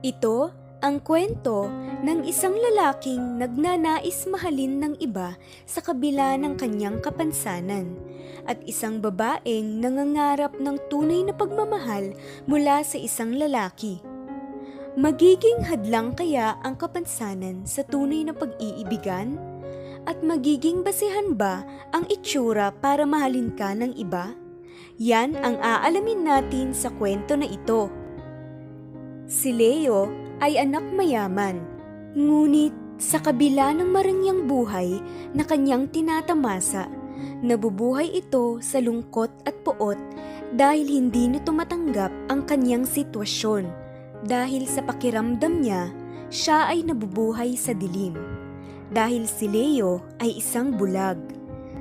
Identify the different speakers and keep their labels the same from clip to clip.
Speaker 1: Ito ang kwento ng isang lalaking nagnanais mahalin ng iba sa kabila ng kanyang kapansanan at isang babaeng nangangarap ng tunay na pagmamahal mula sa isang lalaki. Magiging hadlang kaya ang kapansanan sa tunay na pag-iibigan? At magiging basihan ba ang itsura para mahalin ka ng iba? Yan ang aalamin natin sa kwento na ito. Si Leo ay anak mayaman, ngunit sa kabila ng marangyang buhay na kanyang tinatamasa, nabubuhay ito sa lungkot at poot dahil hindi nito matanggap ang kanyang sitwasyon. Dahil sa pakiramdam niya, siya ay nabubuhay sa dilim. Dahil si Leo ay isang bulag.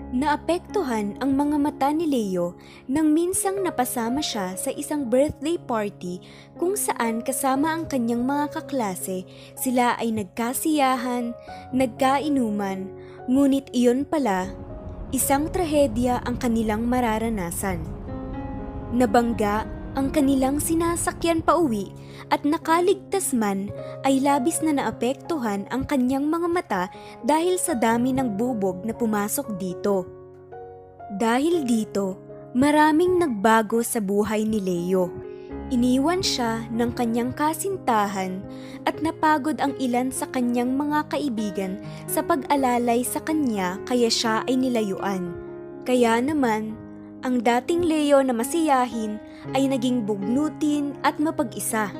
Speaker 1: Naapektuhan ang mga mata ni Leo nang minsang napasama siya sa isang birthday party kung saan kasama ang kanyang mga kaklase, sila ay nagkasiyahan, nagkainuman, ngunit iyon pala, isang trahedya ang kanilang mararanasan. Nabangga ang kanilang sinasakyan pa uwi at nakaligtas man ay labis na naapektuhan ang kanyang mga mata dahil sa dami ng bubog na pumasok dito. Dahil dito, maraming nagbago sa buhay ni Leo. Iniwan siya ng kanyang kasintahan at napagod ang ilan sa kanyang mga kaibigan sa pag-alalay sa kanya kaya siya ay nilayuan. Kaya naman, ang dating Leo na masiyahin ay naging bugnutin at mapag-isa.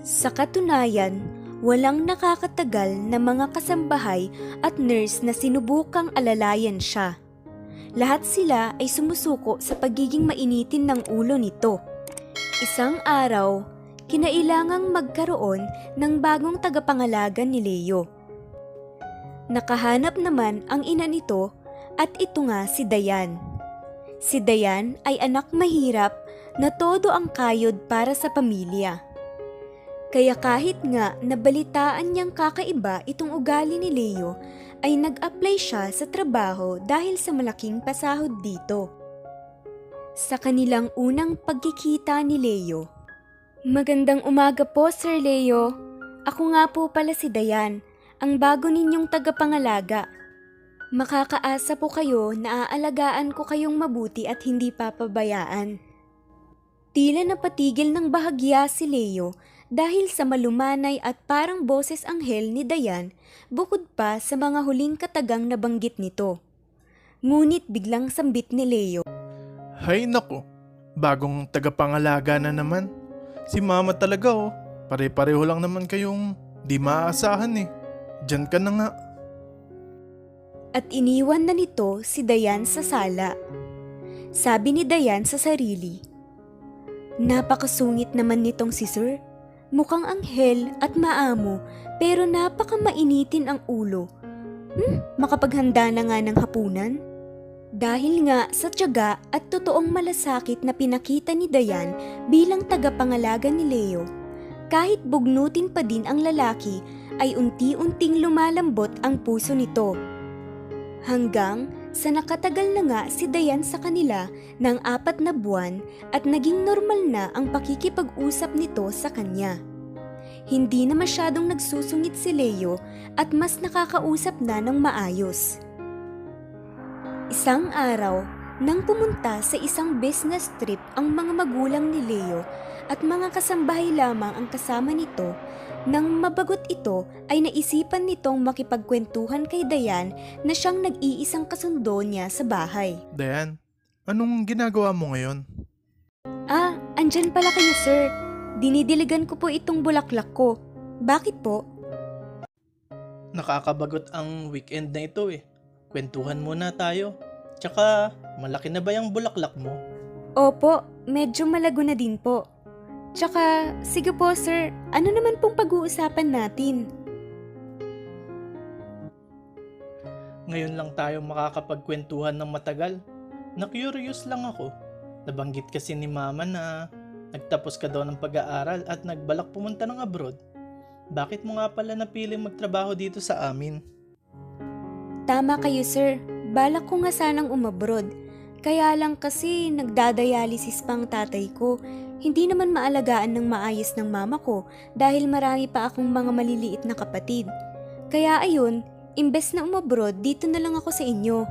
Speaker 1: Sa katunayan, walang nakakatagal na mga kasambahay at nurse na sinubukang alalayan siya. Lahat sila ay sumusuko sa pagiging mainitin ng ulo nito. Isang araw, kinailangang magkaroon ng bagong tagapangalaga ni Leo. Nakahanap naman ang ina nito at ito nga si Dayan. Si Dayan ay anak mahirap na todo ang kayod para sa pamilya. Kaya kahit nga nabalitaan niyang kakaiba itong ugali ni Leo, ay nag-apply siya sa trabaho dahil sa malaking pasahod dito. Sa kanilang unang pagkikita ni Leo, Magandang umaga po, Sir Leo. Ako nga po pala si Dayan, ang bago ninyong tagapangalaga. Makakaasa po kayo na aalagaan ko kayong mabuti at hindi papabayaan. Tila napatigil ng bahagya si Leo dahil sa malumanay at parang boses anghel ni Dayan bukod pa sa mga huling katagang nabanggit nito. Ngunit biglang sambit ni Leo.
Speaker 2: Hay nako, bagong tagapangalaga na naman. Si mama talaga oh, pare-pareho lang naman kayong di maaasahan eh. Diyan ka na nga.
Speaker 1: At iniwan na nito si Dayan sa sala. Sabi ni Dayan sa sarili, Napakasungit naman nitong si Sir. Mukhang anghel at maamo pero napakamainitin ang ulo. Hmm, makapaghanda na nga ng hapunan? Dahil nga sa tiyaga at totoong malasakit na pinakita ni Dayan bilang tagapangalaga ni Leo, kahit bugnutin pa din ang lalaki ay unti-unting lumalambot ang puso nito. Hanggang sa nakatagal na nga si Dayan sa kanila ng apat na buwan at naging normal na ang pakikipag-usap nito sa kanya. Hindi na masyadong nagsusungit si Leo at mas nakakausap na ng maayos. Isang araw, nang pumunta sa isang business trip ang mga magulang ni Leo at mga kasambahay lamang ang kasama nito, nang mabagot ito ay naisipan nitong makipagkwentuhan kay Dayan na siyang nag-iisang kasundo niya sa bahay.
Speaker 2: Dayan, anong ginagawa mo ngayon?
Speaker 1: Ah, andyan pala kayo sir. Dinidiligan ko po itong bulaklak ko. Bakit po?
Speaker 3: Nakakabagot ang weekend na ito eh. Kwentuhan muna tayo. Tsaka, malaki na ba yung bulaklak mo?
Speaker 1: Opo, medyo malago na din po. Tsaka, sige po sir, ano naman pong pag-uusapan natin?
Speaker 3: Ngayon lang tayo makakapagkwentuhan ng matagal. Na-curious lang ako. Nabanggit kasi ni mama na nagtapos ka daw ng pag-aaral at nagbalak pumunta ng abroad. Bakit mo nga pala napiling magtrabaho dito sa amin?
Speaker 1: Tama kayo sir, balak ko nga sanang umabroad. Kaya lang kasi nagdadialysis pa ang tatay ko. Hindi naman maalagaan ng maayos ng mama ko dahil marami pa akong mga maliliit na kapatid. Kaya ayun, imbes na umabroad, dito na lang ako sa inyo.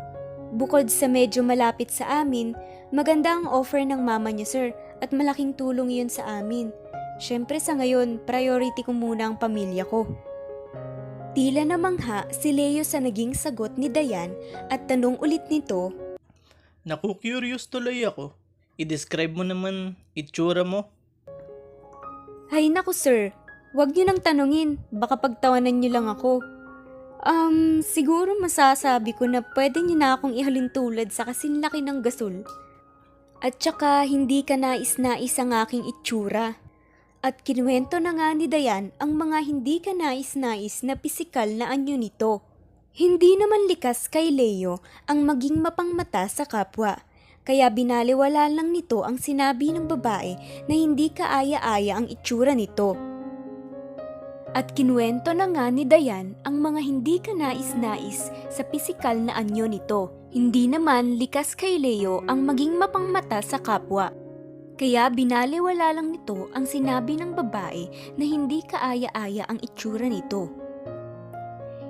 Speaker 1: Bukod sa medyo malapit sa amin, maganda ang offer ng mama niya sir at malaking tulong yun sa amin. Siyempre sa ngayon, priority ko muna ang pamilya ko. Tila namangha si Leo sa naging sagot ni Dayan at tanong ulit nito,
Speaker 3: Naku, curious tuloy ako. I-describe mo naman itsura mo.
Speaker 1: Hay naku sir, wag niyo nang tanungin, baka pagtawanan niyo lang ako. Um, siguro masasabi ko na pwede niyo na akong ihalin tulad sa kasinlaki ng gasol. At saka hindi ka nais-nais ang aking itsura. At kinuwento na nga ni Dayan ang mga hindi ka nais-nais na pisikal na anyo nito. Hindi naman likas kay Leo ang maging mapangmata sa kapwa. Kaya binaliwala lang nito ang sinabi ng babae na hindi kaaya-aya ang itsura nito. At kinuwento na nga ni Dayan ang mga hindi ka nais-nais sa pisikal na anyo nito. Hindi naman likas kay Leo ang maging mapangmata sa kapwa. Kaya binaliwala lang nito ang sinabi ng babae na hindi kaaya-aya ang itsura nito.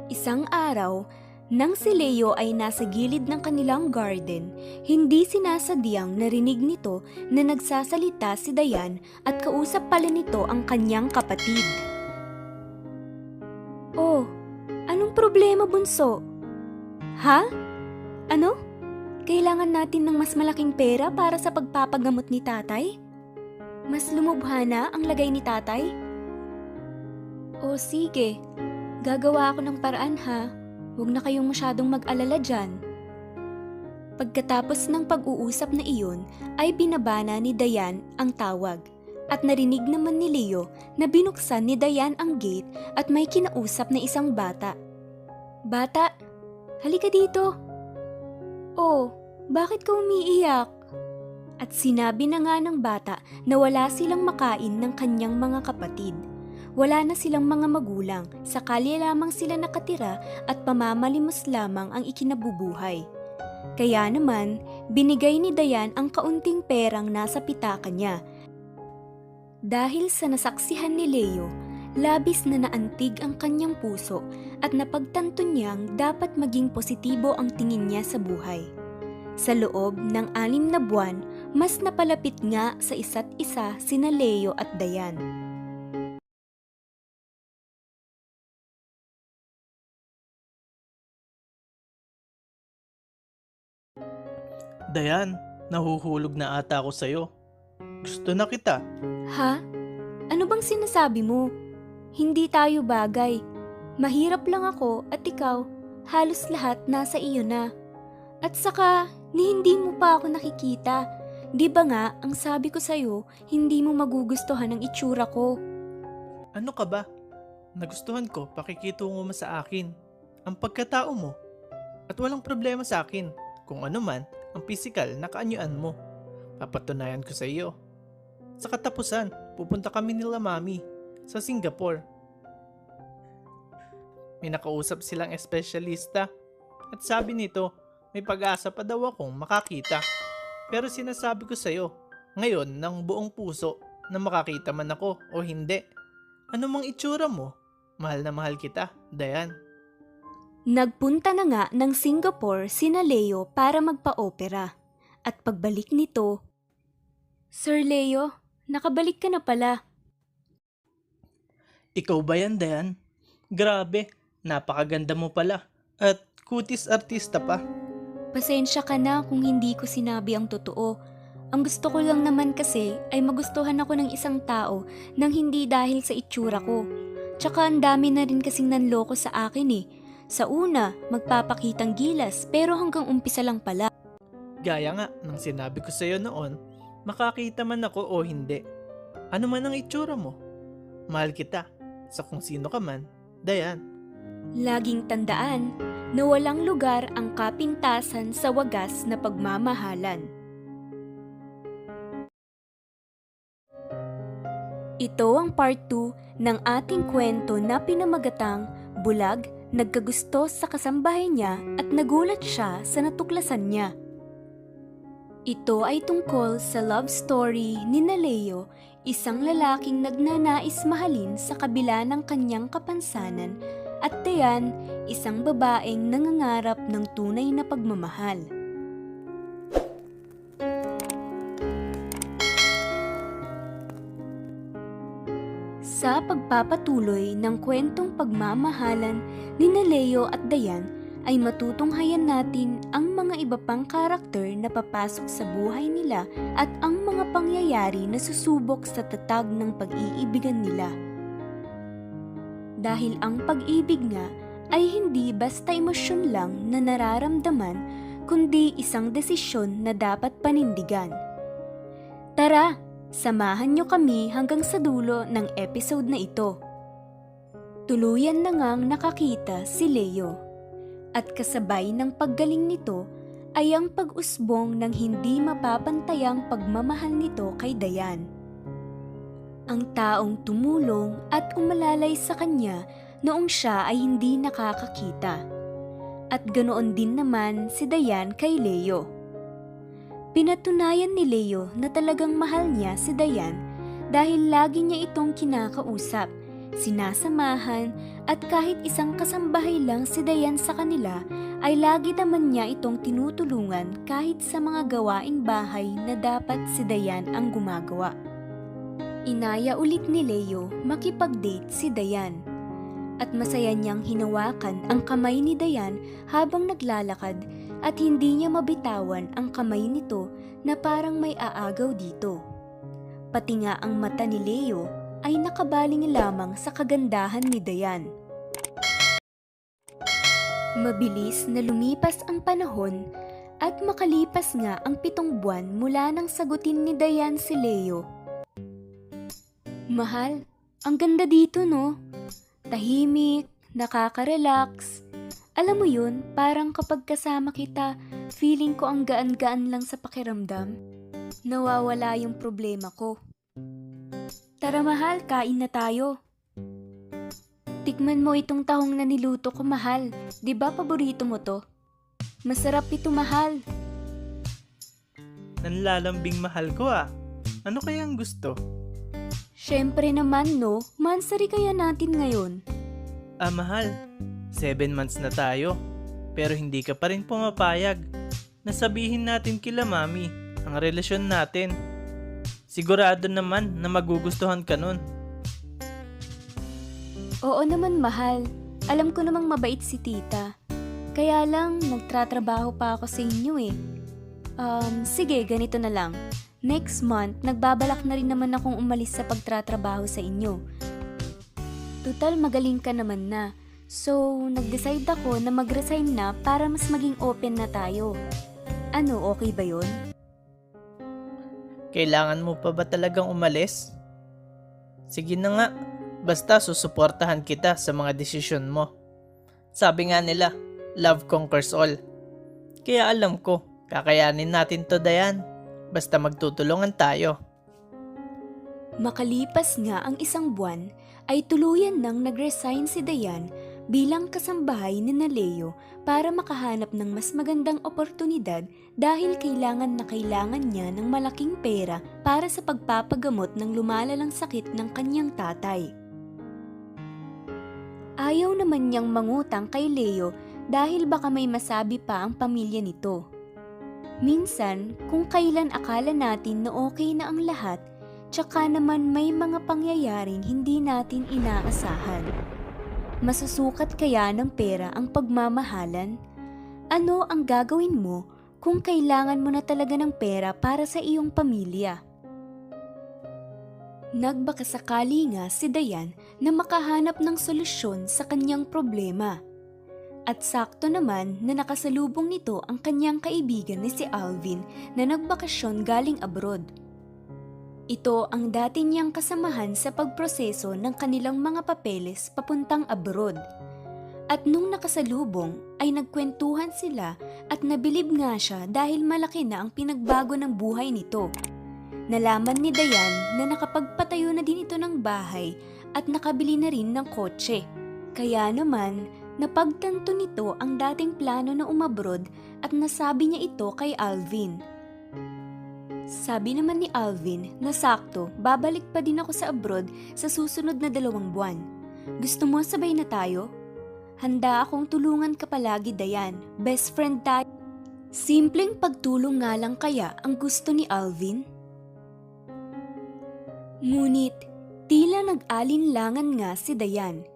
Speaker 1: Isang araw, nang si Leo ay nasa gilid ng kanilang garden, hindi sinasadyang narinig nito na nagsasalita si Dayan at kausap pala nito ang kanyang kapatid. Oh, anong problema bunso? Ha? Ano? Kailangan natin ng mas malaking pera para sa pagpapagamot ni tatay? Mas lumubha na ang lagay ni tatay? O sige, gagawa ako ng paraan ha. Huwag na kayong masyadong mag-alala dyan. Pagkatapos ng pag-uusap na iyon, ay binabana ni Dayan ang tawag. At narinig naman ni Leo na binuksan ni Dayan ang gate at may kinausap na isang bata. Bata, halika dito. Oh, bakit ka umiiyak? At sinabi na nga ng bata na wala silang makain ng kanyang mga kapatid. Wala na silang mga magulang, sakali lamang sila nakatira at pamamalimos lamang ang ikinabubuhay. Kaya naman, binigay ni Dayan ang kaunting perang nasa pitaka niya. Dahil sa nasaksihan ni Leo, labis na naantig ang kanyang puso at napagtanto niyang dapat maging positibo ang tingin niya sa buhay. Sa loob ng anim na buwan, mas napalapit nga sa isa't isa sina Leo at Dayan.
Speaker 3: Dayan, nahuhulog na ata ako sa'yo. Gusto na kita.
Speaker 1: Ha? Ano bang sinasabi mo? Hindi tayo bagay. Mahirap lang ako at ikaw, halos lahat nasa iyo na. At saka, ni hindi mo pa ako nakikita. Di ba nga, ang sabi ko sa'yo, hindi mo magugustuhan ang itsura ko.
Speaker 3: Ano ka ba? Nagustuhan ko, pakikitungo mo sa akin. Ang pagkatao mo. At walang problema sa akin. Kung ano man, ang pisikal na kaanyuan mo. Papatunayan ko sa iyo. Sa katapusan, pupunta kami nila mami sa Singapore. May nakausap silang espesyalista at sabi nito, may pag-asa pa daw akong makakita. Pero sinasabi ko sa iyo, ngayon ng buong puso na makakita man ako o hindi. Ano mang itsura mo? Mahal na mahal kita, Dayan.
Speaker 1: Nagpunta na nga ng Singapore sina Leo para magpa-opera. At pagbalik nito, Sir Leo, nakabalik ka na pala.
Speaker 3: Ikaw ba yan, Dayan? Grabe, napakaganda mo pala. At kutis artista pa.
Speaker 1: Pasensya ka na kung hindi ko sinabi ang totoo. Ang gusto ko lang naman kasi ay magustuhan ako ng isang tao nang hindi dahil sa itsura ko. Tsaka ang dami na rin kasing nanloko sa akin eh. Sa una, magpapakitang gilas pero hanggang umpisa lang pala.
Speaker 3: Gaya nga ng sinabi ko sa'yo noon, makakita man ako o hindi. Ano man ang itsura mo. Mahal kita sa kung sino ka man, Dayan.
Speaker 1: Laging tandaan na walang lugar ang kapintasan sa wagas na pagmamahalan. Ito ang part 2 ng ating kwento na pinamagatang Bulag, nagkagusto sa kasambahay niya at nagulat siya sa natuklasan niya. Ito ay tungkol sa love story ni Naleo, isang lalaking nagnanais mahalin sa kabila ng kanyang kapansanan at Dayan, isang babaeng nangangarap ng tunay na pagmamahal. Sa pagpapatuloy ng kwentong pagmamahalan ni Naleo at Dayan ay matutunghayan natin ang mga iba pang karakter na papasok sa buhay nila at ang mga pangyayari na susubok sa tatag ng pag-iibigan nila. Dahil ang pag-ibig nga ay hindi basta emosyon lang na nararamdaman kundi isang desisyon na dapat panindigan. Tara, samahan nyo kami hanggang sa dulo ng episode na ito. Tuluyan na ngang nakakita si Leo at kasabay ng paggaling nito ay ang pag-usbong ng hindi mapapantayang pagmamahal nito kay Dayan. Ang taong tumulong at umalalay sa kanya noong siya ay hindi nakakakita. At ganoon din naman si Dayan kay Leo. Pinatunayan ni Leo na talagang mahal niya si Dayan dahil lagi niya itong kinakausap, sinasamahan at kahit isang kasambahay lang si Dayan sa kanila ay lagi naman niya itong tinutulungan kahit sa mga gawaing bahay na dapat si Dayan ang gumagawa. Inaya ulit ni Leo makipag-date si Dayan at masaya niyang hinawakan ang kamay ni Dayan habang naglalakad at hindi niya mabitawan ang kamay nito na parang may aagaw dito. Pati nga ang mata ni Leo ay nakabaling lamang sa kagandahan ni Dayan. Mabilis na lumipas ang panahon at makalipas nga ang pitong buwan mula nang sagutin ni Dayan si Leo. Mahal, ang ganda dito no? Tahimik, nakaka-relax. Alam mo yun, parang kapag kasama kita, feeling ko ang gaan-gaan lang sa pakiramdam. Nawawala yung problema ko. Tara mahal, kain na tayo. Tikman mo itong tahong na niluto ko mahal. Di ba paborito mo to? Masarap ito mahal.
Speaker 3: Nanlalambing mahal ko ah. Ano kaya ang gusto?
Speaker 1: Syempre naman no, mansari kaya natin ngayon.
Speaker 3: Ah, mahal. Seven months na tayo. Pero hindi ka pa rin pumapayag. Nasabihin natin kila mami ang relasyon natin. Sigurado naman na magugustuhan ka nun.
Speaker 1: Oo naman mahal, alam ko namang mabait si tita. Kaya lang, nagtratrabaho pa ako sa inyo eh. Um, sige, ganito na lang. Next month, nagbabalak na rin naman akong umalis sa pagtratrabaho sa inyo. Total, magaling ka naman na. So, nag-decide ako na mag-resign na para mas maging open na tayo. Ano, okay ba yon?
Speaker 3: Kailangan mo pa ba talagang umalis? Sige na nga, basta susuportahan kita sa mga desisyon mo. Sabi nga nila, love conquers all. Kaya alam ko, kakayanin natin to Dayan. Basta magtutulungan tayo.
Speaker 1: Makalipas nga ang isang buwan, ay tuluyan nang nag-resign si Dayan bilang kasambahay ni Naleo para makahanap ng mas magandang oportunidad dahil kailangan na kailangan niya ng malaking pera para sa pagpapagamot ng lumalalang sakit ng kanyang tatay. Ayaw naman niyang mangutang kay Leo dahil baka may masabi pa ang pamilya nito. Minsan, kung kailan akala natin na okay na ang lahat, tsaka naman may mga pangyayaring hindi natin inaasahan. Masusukat kaya ng pera ang pagmamahalan? Ano ang gagawin mo kung kailangan mo na talaga ng pera para sa iyong pamilya? Nagbakasakali nga si Dayan na makahanap ng solusyon sa kanyang problema. At sakto naman na nakasalubong nito ang kanyang kaibigan ni si Alvin na nagbakasyon galing abroad. Ito ang dati niyang kasamahan sa pagproseso ng kanilang mga papeles papuntang abroad. At nung nakasalubong ay nagkwentuhan sila at nabilib nga siya dahil malaki na ang pinagbago ng buhay nito. Nalaman ni Dayan na nakapagpatayo na din ito ng bahay at nakabili na rin ng kotse. Kaya naman, napagtanto nito ang dating plano na umabroad at nasabi niya ito kay Alvin. Sabi naman ni Alvin na sakto, babalik pa din ako sa abroad sa susunod na dalawang buwan. Gusto mo sabay na tayo? Handa akong tulungan ka palagi, Dayan. Best friend tayo. Simpleng pagtulong nga lang kaya ang gusto ni Alvin? Ngunit, tila nag-alinlangan nga si Dayan.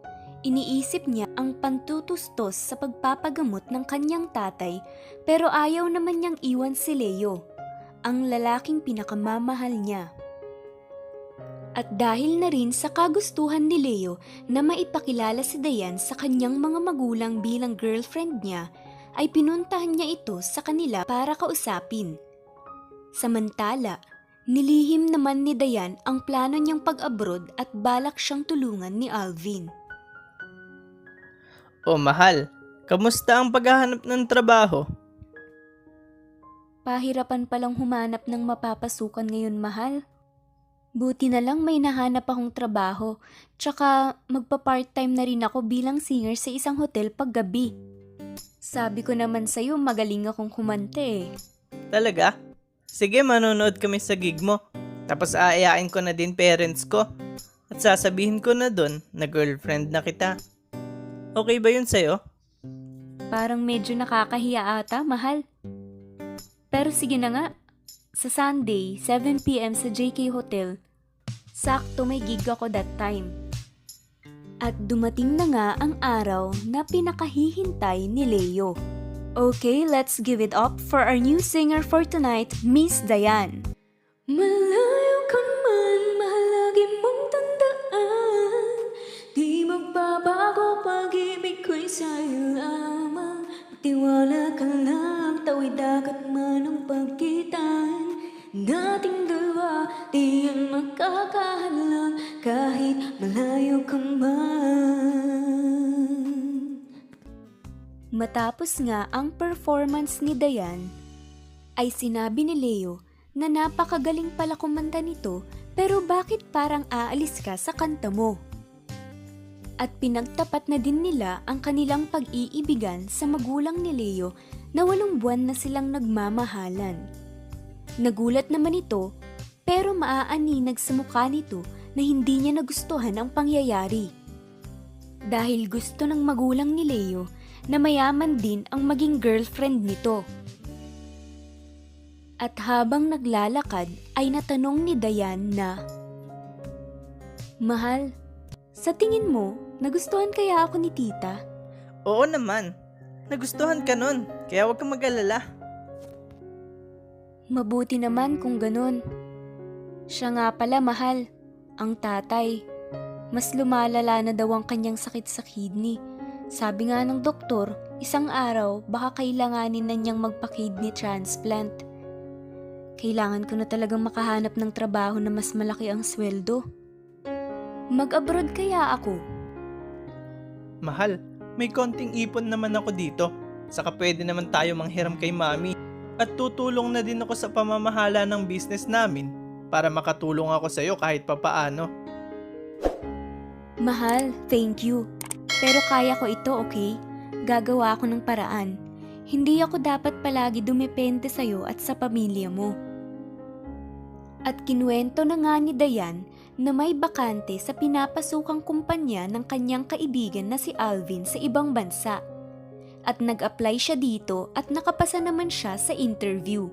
Speaker 1: Iniisip niya ang pantutustos sa pagpapagamot ng kanyang tatay pero ayaw naman niyang iwan si Leo, ang lalaking pinakamamahal niya. At dahil na rin sa kagustuhan ni Leo na maipakilala si Dayan sa kanyang mga magulang bilang girlfriend niya, ay pinuntahan niya ito sa kanila para kausapin. Samantala, nilihim naman ni Dayan ang plano niyang pag-abroad at balak siyang tulungan ni Alvin.
Speaker 3: O mahal, kamusta ang paghahanap ng trabaho?
Speaker 1: Pahirapan palang humanap ng mapapasukan ngayon, mahal. Buti na lang may nahanap akong trabaho, tsaka magpa-part-time na rin ako bilang singer sa isang hotel paggabi. Sabi ko naman sa'yo, magaling akong kumante eh.
Speaker 3: Talaga? Sige, manonood kami sa gig mo. Tapos aayain ko na din parents ko. At sasabihin ko na doon na girlfriend na kita. Okay ba yun sa'yo?
Speaker 1: Parang medyo nakakahiya ata, mahal. Pero sige na nga, sa Sunday, 7pm sa JK Hotel, sakto may gig ako that time. At dumating na nga ang araw na pinakahihintay ni Leo. Okay, let's give it up for our new singer for tonight, Miss Dayan. Malayo ka man, mahalagi mong tandaan Di magbabago pag-ibig ko'y sa'yo lamang Tiwala ka lang, tawid dagat man ang pagkitan Nating dalawa, di yan makakahalang Kahit malayo ka man Matapos nga ang performance ni Dayan, ay sinabi ni Leo na napakagaling pala kumanta nito pero bakit parang aalis ka sa kanta mo? At pinagtapat na din nila ang kanilang pag-iibigan sa magulang ni Leo na walong buwan na silang nagmamahalan. Nagulat naman ito pero maaaninag sa mukha nito na hindi niya nagustuhan ang pangyayari. Dahil gusto ng magulang ni Leo na mayaman din ang maging girlfriend nito. At habang naglalakad ay natanong ni Dayan na, Mahal, sa tingin mo, nagustuhan kaya ako ni tita?
Speaker 3: Oo naman. Nagustuhan ka nun, kaya huwag kang mag-alala.
Speaker 1: Mabuti naman kung ganun. Siya nga pala mahal, ang tatay. Mas lumalala na daw ang kanyang sakit sa kidney. Sabi nga ng doktor, isang araw baka kailanganin na niyang magpa-kidney transplant. Kailangan ko na talagang makahanap ng trabaho na mas malaki ang sweldo. Mag-abroad kaya ako?
Speaker 3: Mahal, may konting ipon naman ako dito. Saka pwede naman tayo manghiram kay mami. At tutulong na din ako sa pamamahala ng business namin para makatulong ako sa'yo kahit papaano.
Speaker 1: Mahal, thank you. Pero kaya ko ito, okay? Gagawa ako ng paraan. Hindi ako dapat palagi dumepende sa'yo at sa pamilya mo. At kinuwento na nga ni Dayan na may bakante sa pinapasukang kumpanya ng kanyang kaibigan na si Alvin sa ibang bansa. At nag-apply siya dito at nakapasa naman siya sa interview.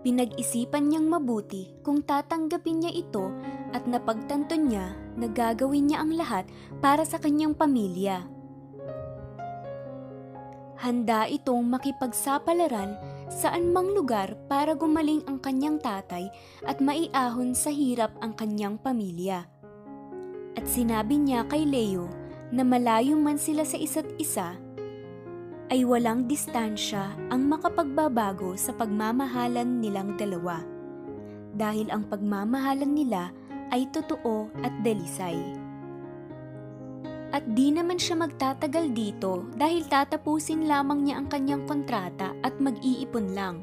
Speaker 1: Pinag-isipan niyang mabuti kung tatanggapin niya ito at napagtanto niya na gagawin niya ang lahat para sa kanyang pamilya. Handa itong makipagsapalaran saan mang lugar para gumaling ang kanyang tatay at maiahon sa hirap ang kanyang pamilya. At sinabi niya kay Leo na malayo man sila sa isa't isa, ay walang distansya ang makapagbabago sa pagmamahalan nilang dalawa. Dahil ang pagmamahalan nila ay totoo at delisay. At di naman siya magtatagal dito dahil tatapusin lamang niya ang kanyang kontrata at mag-iipon lang.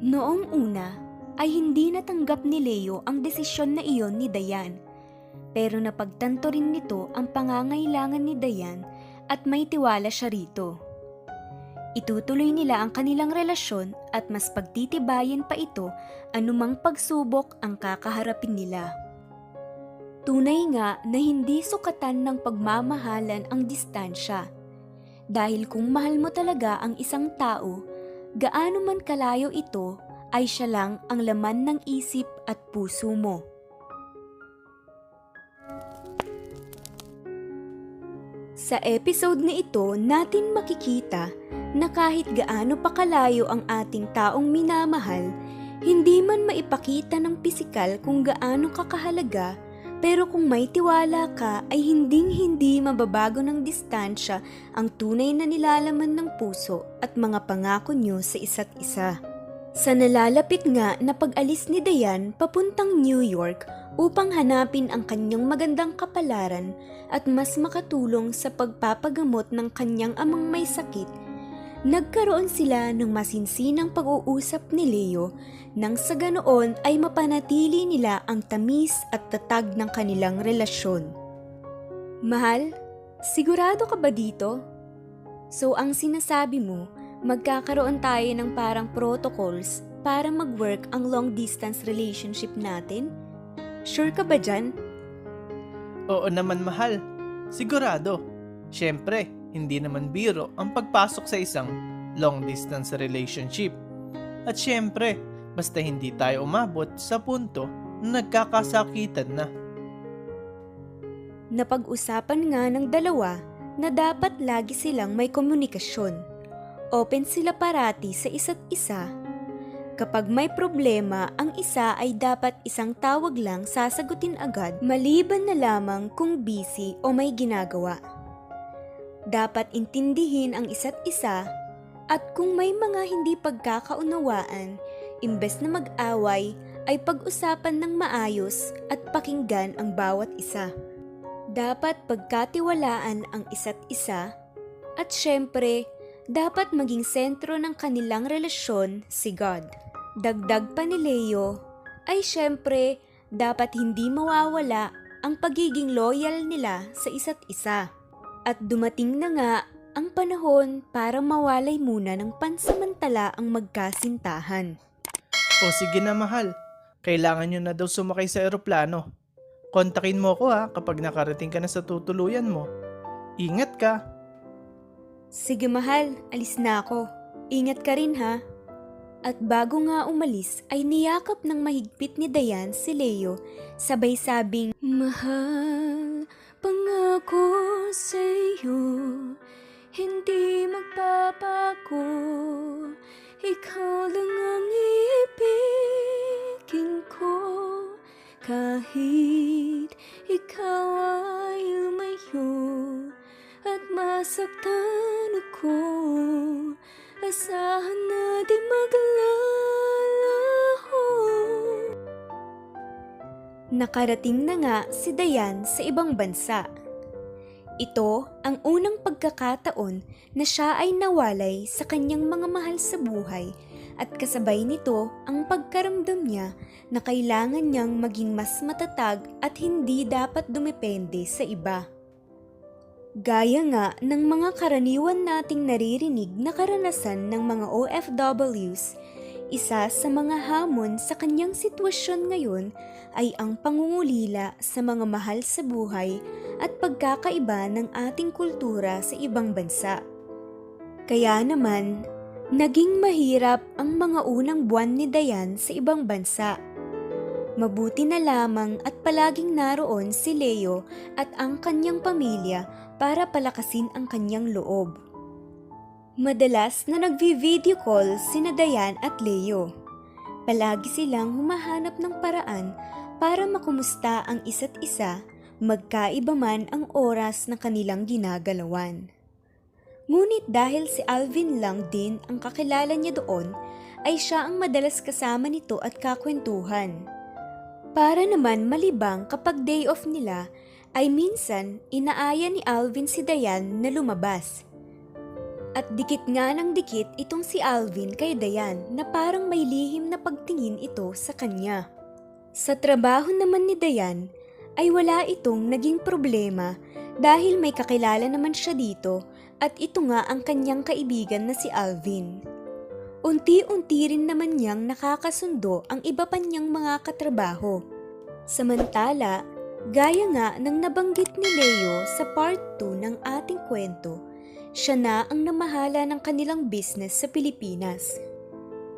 Speaker 1: Noong una ay hindi natanggap ni Leo ang desisyon na iyon ni Dayan. Pero napagtanto rin nito ang pangangailangan ni Dayan at may tiwala siya rito. Itutuloy nila ang kanilang relasyon at mas pagtitibayin pa ito anumang pagsubok ang kakaharapin nila. Tunay nga na hindi sukatan ng pagmamahalan ang distansya. Dahil kung mahal mo talaga ang isang tao, gaano man kalayo ito ay siya lang ang laman ng isip at puso mo. Sa episode na ito, natin makikita na kahit gaano pa kalayo ang ating taong minamahal, hindi man maipakita ng pisikal kung gaano kakahalaga, pero kung may tiwala ka ay hinding-hindi mababago ng distansya ang tunay na nilalaman ng puso at mga pangako nyo sa isa't isa. Sa nalalapit nga na pag-alis ni Dayan papuntang New York upang hanapin ang kanyang magandang kapalaran at mas makatulong sa pagpapagamot ng kanyang amang may sakit, nagkaroon sila ng masinsinang pag-uusap ni Leo nang sa ganoon ay mapanatili nila ang tamis at tatag ng kanilang relasyon. Mahal, sigurado ka ba dito? So ang sinasabi mo, magkakaroon tayo ng parang protocols para mag-work ang long distance relationship natin? Sure ka ba dyan?
Speaker 3: Oo naman mahal. Sigurado. Siyempre, hindi naman biro ang pagpasok sa isang long distance relationship. At siyempre, basta hindi tayo umabot sa punto na nagkakasakitan na.
Speaker 1: Napag-usapan nga ng dalawa na dapat lagi silang may komunikasyon. Open sila parati sa isa't isa. Kapag may problema, ang isa ay dapat isang tawag lang sasagutin agad maliban na lamang kung busy o may ginagawa. Dapat intindihin ang isa't isa at kung may mga hindi pagkakaunawaan, imbes na mag-away, ay pag-usapan ng maayos at pakinggan ang bawat isa. Dapat pagkatiwalaan ang isa't isa at syempre, dapat maging sentro ng kanilang relasyon si God. Dagdag pa ni Leo ay syempre dapat hindi mawawala ang pagiging loyal nila sa isa't isa. At dumating na nga ang panahon para mawalay muna ng pansamantala ang magkasintahan.
Speaker 3: O sige na mahal, kailangan nyo na daw sumakay sa eroplano. Kontakin mo ko ha kapag nakarating ka na sa tutuluyan mo. Ingat ka.
Speaker 1: Sige mahal, alis na ako. Ingat ka rin ha. At bago nga umalis ay niyakap ng mahigpit ni Dayan si Leo sabay sabing Mahal, pangako sa'yo, hindi magpapago. Ikaw lang ang ibigin ko kahit ikaw ay lumayo at masaktan ako. Asahan na di maglalaho Nakarating na nga si Dayan sa ibang bansa. Ito ang unang pagkakataon na siya ay nawalay sa kanyang mga mahal sa buhay at kasabay nito ang pagkaramdam niya na kailangan niyang maging mas matatag at hindi dapat dumepende sa iba. Gaya nga ng mga karaniwan nating naririnig na karanasan ng mga OFWs, isa sa mga hamon sa kanyang sitwasyon ngayon ay ang pangungulila sa mga mahal sa buhay at pagkakaiba ng ating kultura sa ibang bansa. Kaya naman, naging mahirap ang mga unang buwan ni Dayan sa ibang bansa. Mabuti na lamang at palaging naroon si Leo at ang kanyang pamilya para palakasin ang kanyang loob. Madalas na nagvi-video call sina Dayan at Leo. Palagi silang humahanap ng paraan para makumusta ang isa't isa, magkaiba man ang oras na kanilang ginagalawan. Ngunit dahil si Alvin lang din ang kakilala niya doon, ay siya ang madalas kasama nito at kakwentuhan. Para naman malibang kapag day off nila, ay minsan inaaya ni Alvin si Dayan na lumabas. At dikit nga ng dikit itong si Alvin kay Dayan na parang may lihim na pagtingin ito sa kanya. Sa trabaho naman ni Dayan ay wala itong naging problema dahil may kakilala naman siya dito At ito nga ang kanyang kaibigan na si Alvin. Unti-unti rin naman niyang nakakasundo ang iba pa niyang mga katrabaho. Samantala, gaya nga ng nabanggit ni Leo sa part 2 ng ating kwento, siya na ang namahala ng kanilang business sa Pilipinas.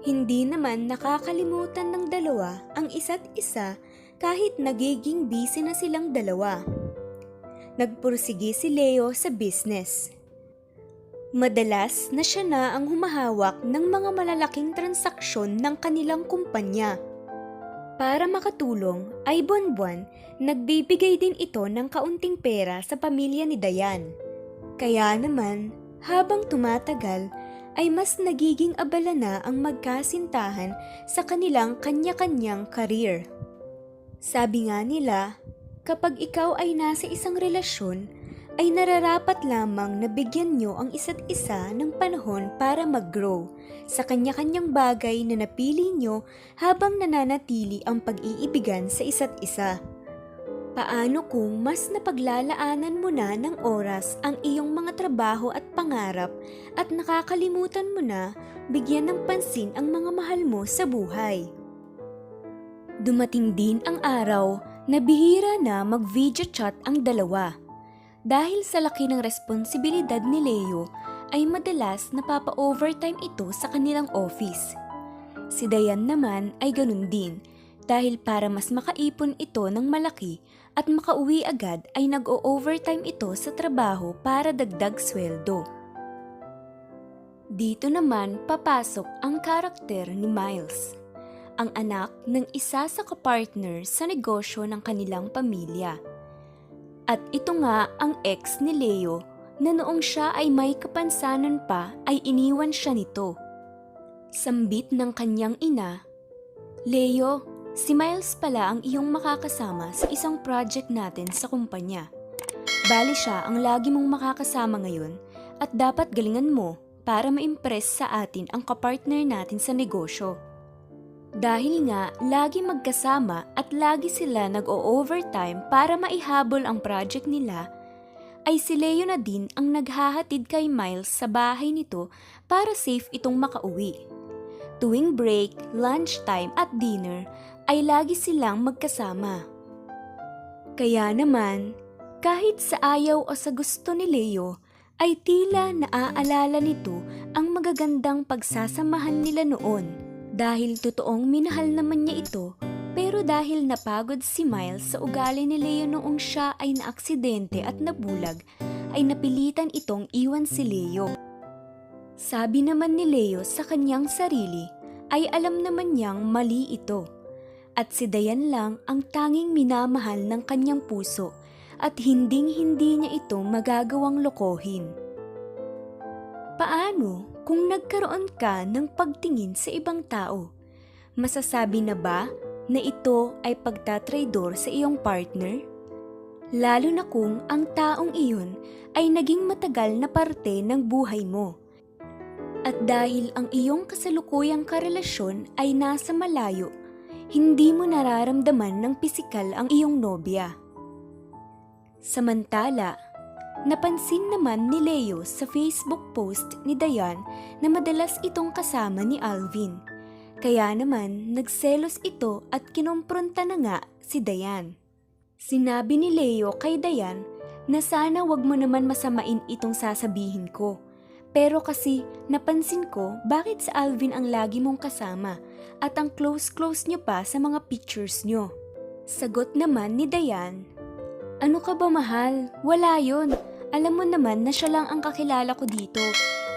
Speaker 1: Hindi naman nakakalimutan ng dalawa ang isa't isa kahit nagiging busy na silang dalawa. Nagpursige si Leo sa business. Madalas na siya na ang humahawak ng mga malalaking transaksyon ng kanilang kumpanya. Para makatulong ay buwan-buwan, nagbibigay din ito ng kaunting pera sa pamilya ni Dayan. Kaya naman, habang tumatagal, ay mas nagiging abala na ang magkasintahan sa kanilang kanya-kanyang karir. Sabi nga nila, kapag ikaw ay nasa isang relasyon, ay nararapat lamang na bigyan nyo ang isa't isa ng panahon para mag-grow sa kanya-kanyang bagay na napili nyo habang nananatili ang pag-iibigan sa isa't isa. Paano kung mas napaglalaanan mo na ng oras ang iyong mga trabaho at pangarap at nakakalimutan mo na bigyan ng pansin ang mga mahal mo sa buhay? Dumating din ang araw na bihira na mag-video chat ang dalawa. Dahil sa laki ng responsibilidad ni Leo, ay madalas napapa-overtime ito sa kanilang office. Si Dayan naman ay ganun din dahil para mas makaipon ito ng malaki at makauwi agad ay nag-o-overtime ito sa trabaho para dagdag sweldo. Dito naman papasok ang karakter ni Miles, ang anak ng isa sa kapartner sa negosyo ng kanilang pamilya. At ito nga ang ex ni Leo na noong siya ay may kapansanan pa ay iniwan siya nito. Sambit ng kanyang ina, Leo, si Miles pala ang iyong makakasama sa isang project natin sa kumpanya. Bali siya ang lagi mong makakasama ngayon at dapat galingan mo para ma-impress sa atin ang kapartner natin sa negosyo. Dahil nga lagi magkasama at lagi sila nag-o-overtime para maihabol ang project nila, ay si Leo na din ang naghahatid kay Miles sa bahay nito para safe itong makauwi. Tuwing break, lunchtime at dinner ay lagi silang magkasama. Kaya naman, kahit sa ayaw o sa gusto ni Leo, ay tila naaalala nito ang magagandang pagsasamahan nila noon. Dahil totoong minahal naman niya ito, pero dahil napagod si Miles sa ugali ni Leo noong siya ay naaksidente at nabulag, ay napilitan itong iwan si Leo. Sabi naman ni Leo sa kanyang sarili, ay alam naman niyang mali ito. At si Dayan lang ang tanging minamahal ng kanyang puso at hinding-hindi niya ito magagawang lokohin. Paano kung nagkaroon ka ng pagtingin sa ibang tao? Masasabi na ba na ito ay pagtatraidor sa iyong partner? Lalo na kung ang taong iyon ay naging matagal na parte ng buhay mo. At dahil ang iyong kasalukuyang karelasyon ay nasa malayo, hindi mo nararamdaman ng pisikal ang iyong nobya. Samantala, napansin naman ni Leo sa Facebook post ni Dayan na madalas itong kasama ni Alvin. Kaya naman nagselos ito at kinompronta na nga si Dayan. Sinabi ni Leo kay Dayan na sana wag mo naman masamain itong sasabihin ko. Pero kasi napansin ko bakit sa Alvin ang lagi mong kasama at ang close-close niyo pa sa mga pictures niyo. Sagot naman ni Dayan, Ano ka ba mahal? Wala yon. Alam mo naman na siya lang ang kakilala ko dito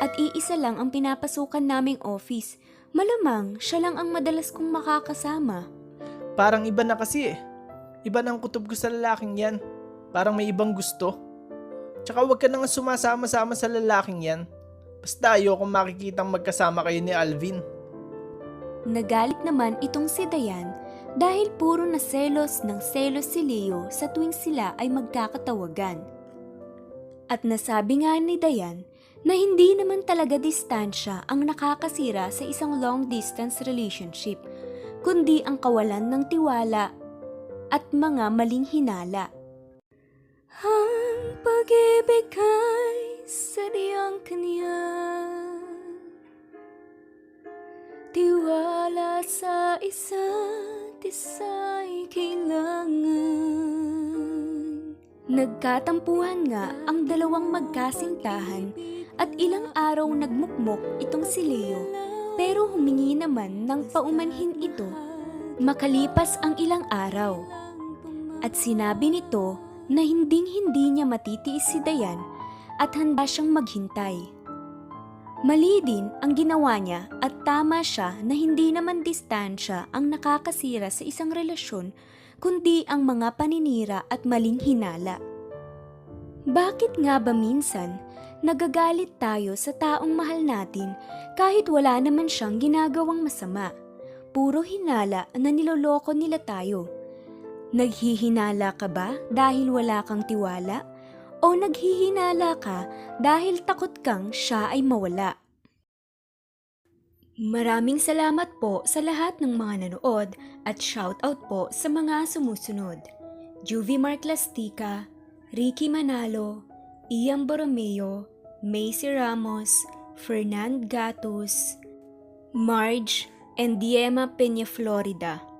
Speaker 1: at iisa lang ang pinapasukan naming office. Malamang siya lang ang madalas kong makakasama.
Speaker 3: Parang iba na kasi eh. Iba ang kutob ko sa lalaking yan. Parang may ibang gusto. Tsaka huwag ka na nga sumasama-sama sa lalaking yan. Basta ayoko makikitang magkasama kayo ni Alvin.
Speaker 1: Nagalit naman itong si Dayan dahil puro na selos ng selos si Leo sa tuwing sila ay magkakatawagan. At nasabi nga ni Dayan na hindi naman talaga distansya ang nakakasira sa isang long distance relationship, kundi ang kawalan ng tiwala at mga maling hinala. Ang pag-ibig ay sadyang kanya Tiwala sa isa't isa'y kailangan. Nagkatampuhan nga ang dalawang magkasintahan at ilang araw nagmukmok itong si Leo. Pero humingi naman ng paumanhin ito. Makalipas ang ilang araw. At sinabi nito na hinding hindi niya matitiis si Dayan at handa siyang maghintay. Mali din ang ginawa niya at tama siya na hindi naman distansya ang nakakasira sa isang relasyon kundi ang mga paninira at maling hinala. Bakit nga ba minsan nagagalit tayo sa taong mahal natin kahit wala naman siyang ginagawang masama? Puro hinala na niloloko nila tayo. Naghihinala ka ba dahil wala kang tiwala? O naghihinala ka dahil takot kang siya ay mawala? Maraming salamat po sa lahat ng mga nanood at shoutout po sa mga sumusunod. Juvie Marclastica, Ricky Manalo, Ian Borromeo, Macy Ramos, Fernand Gatos, Marge, and Diema Peña Florida.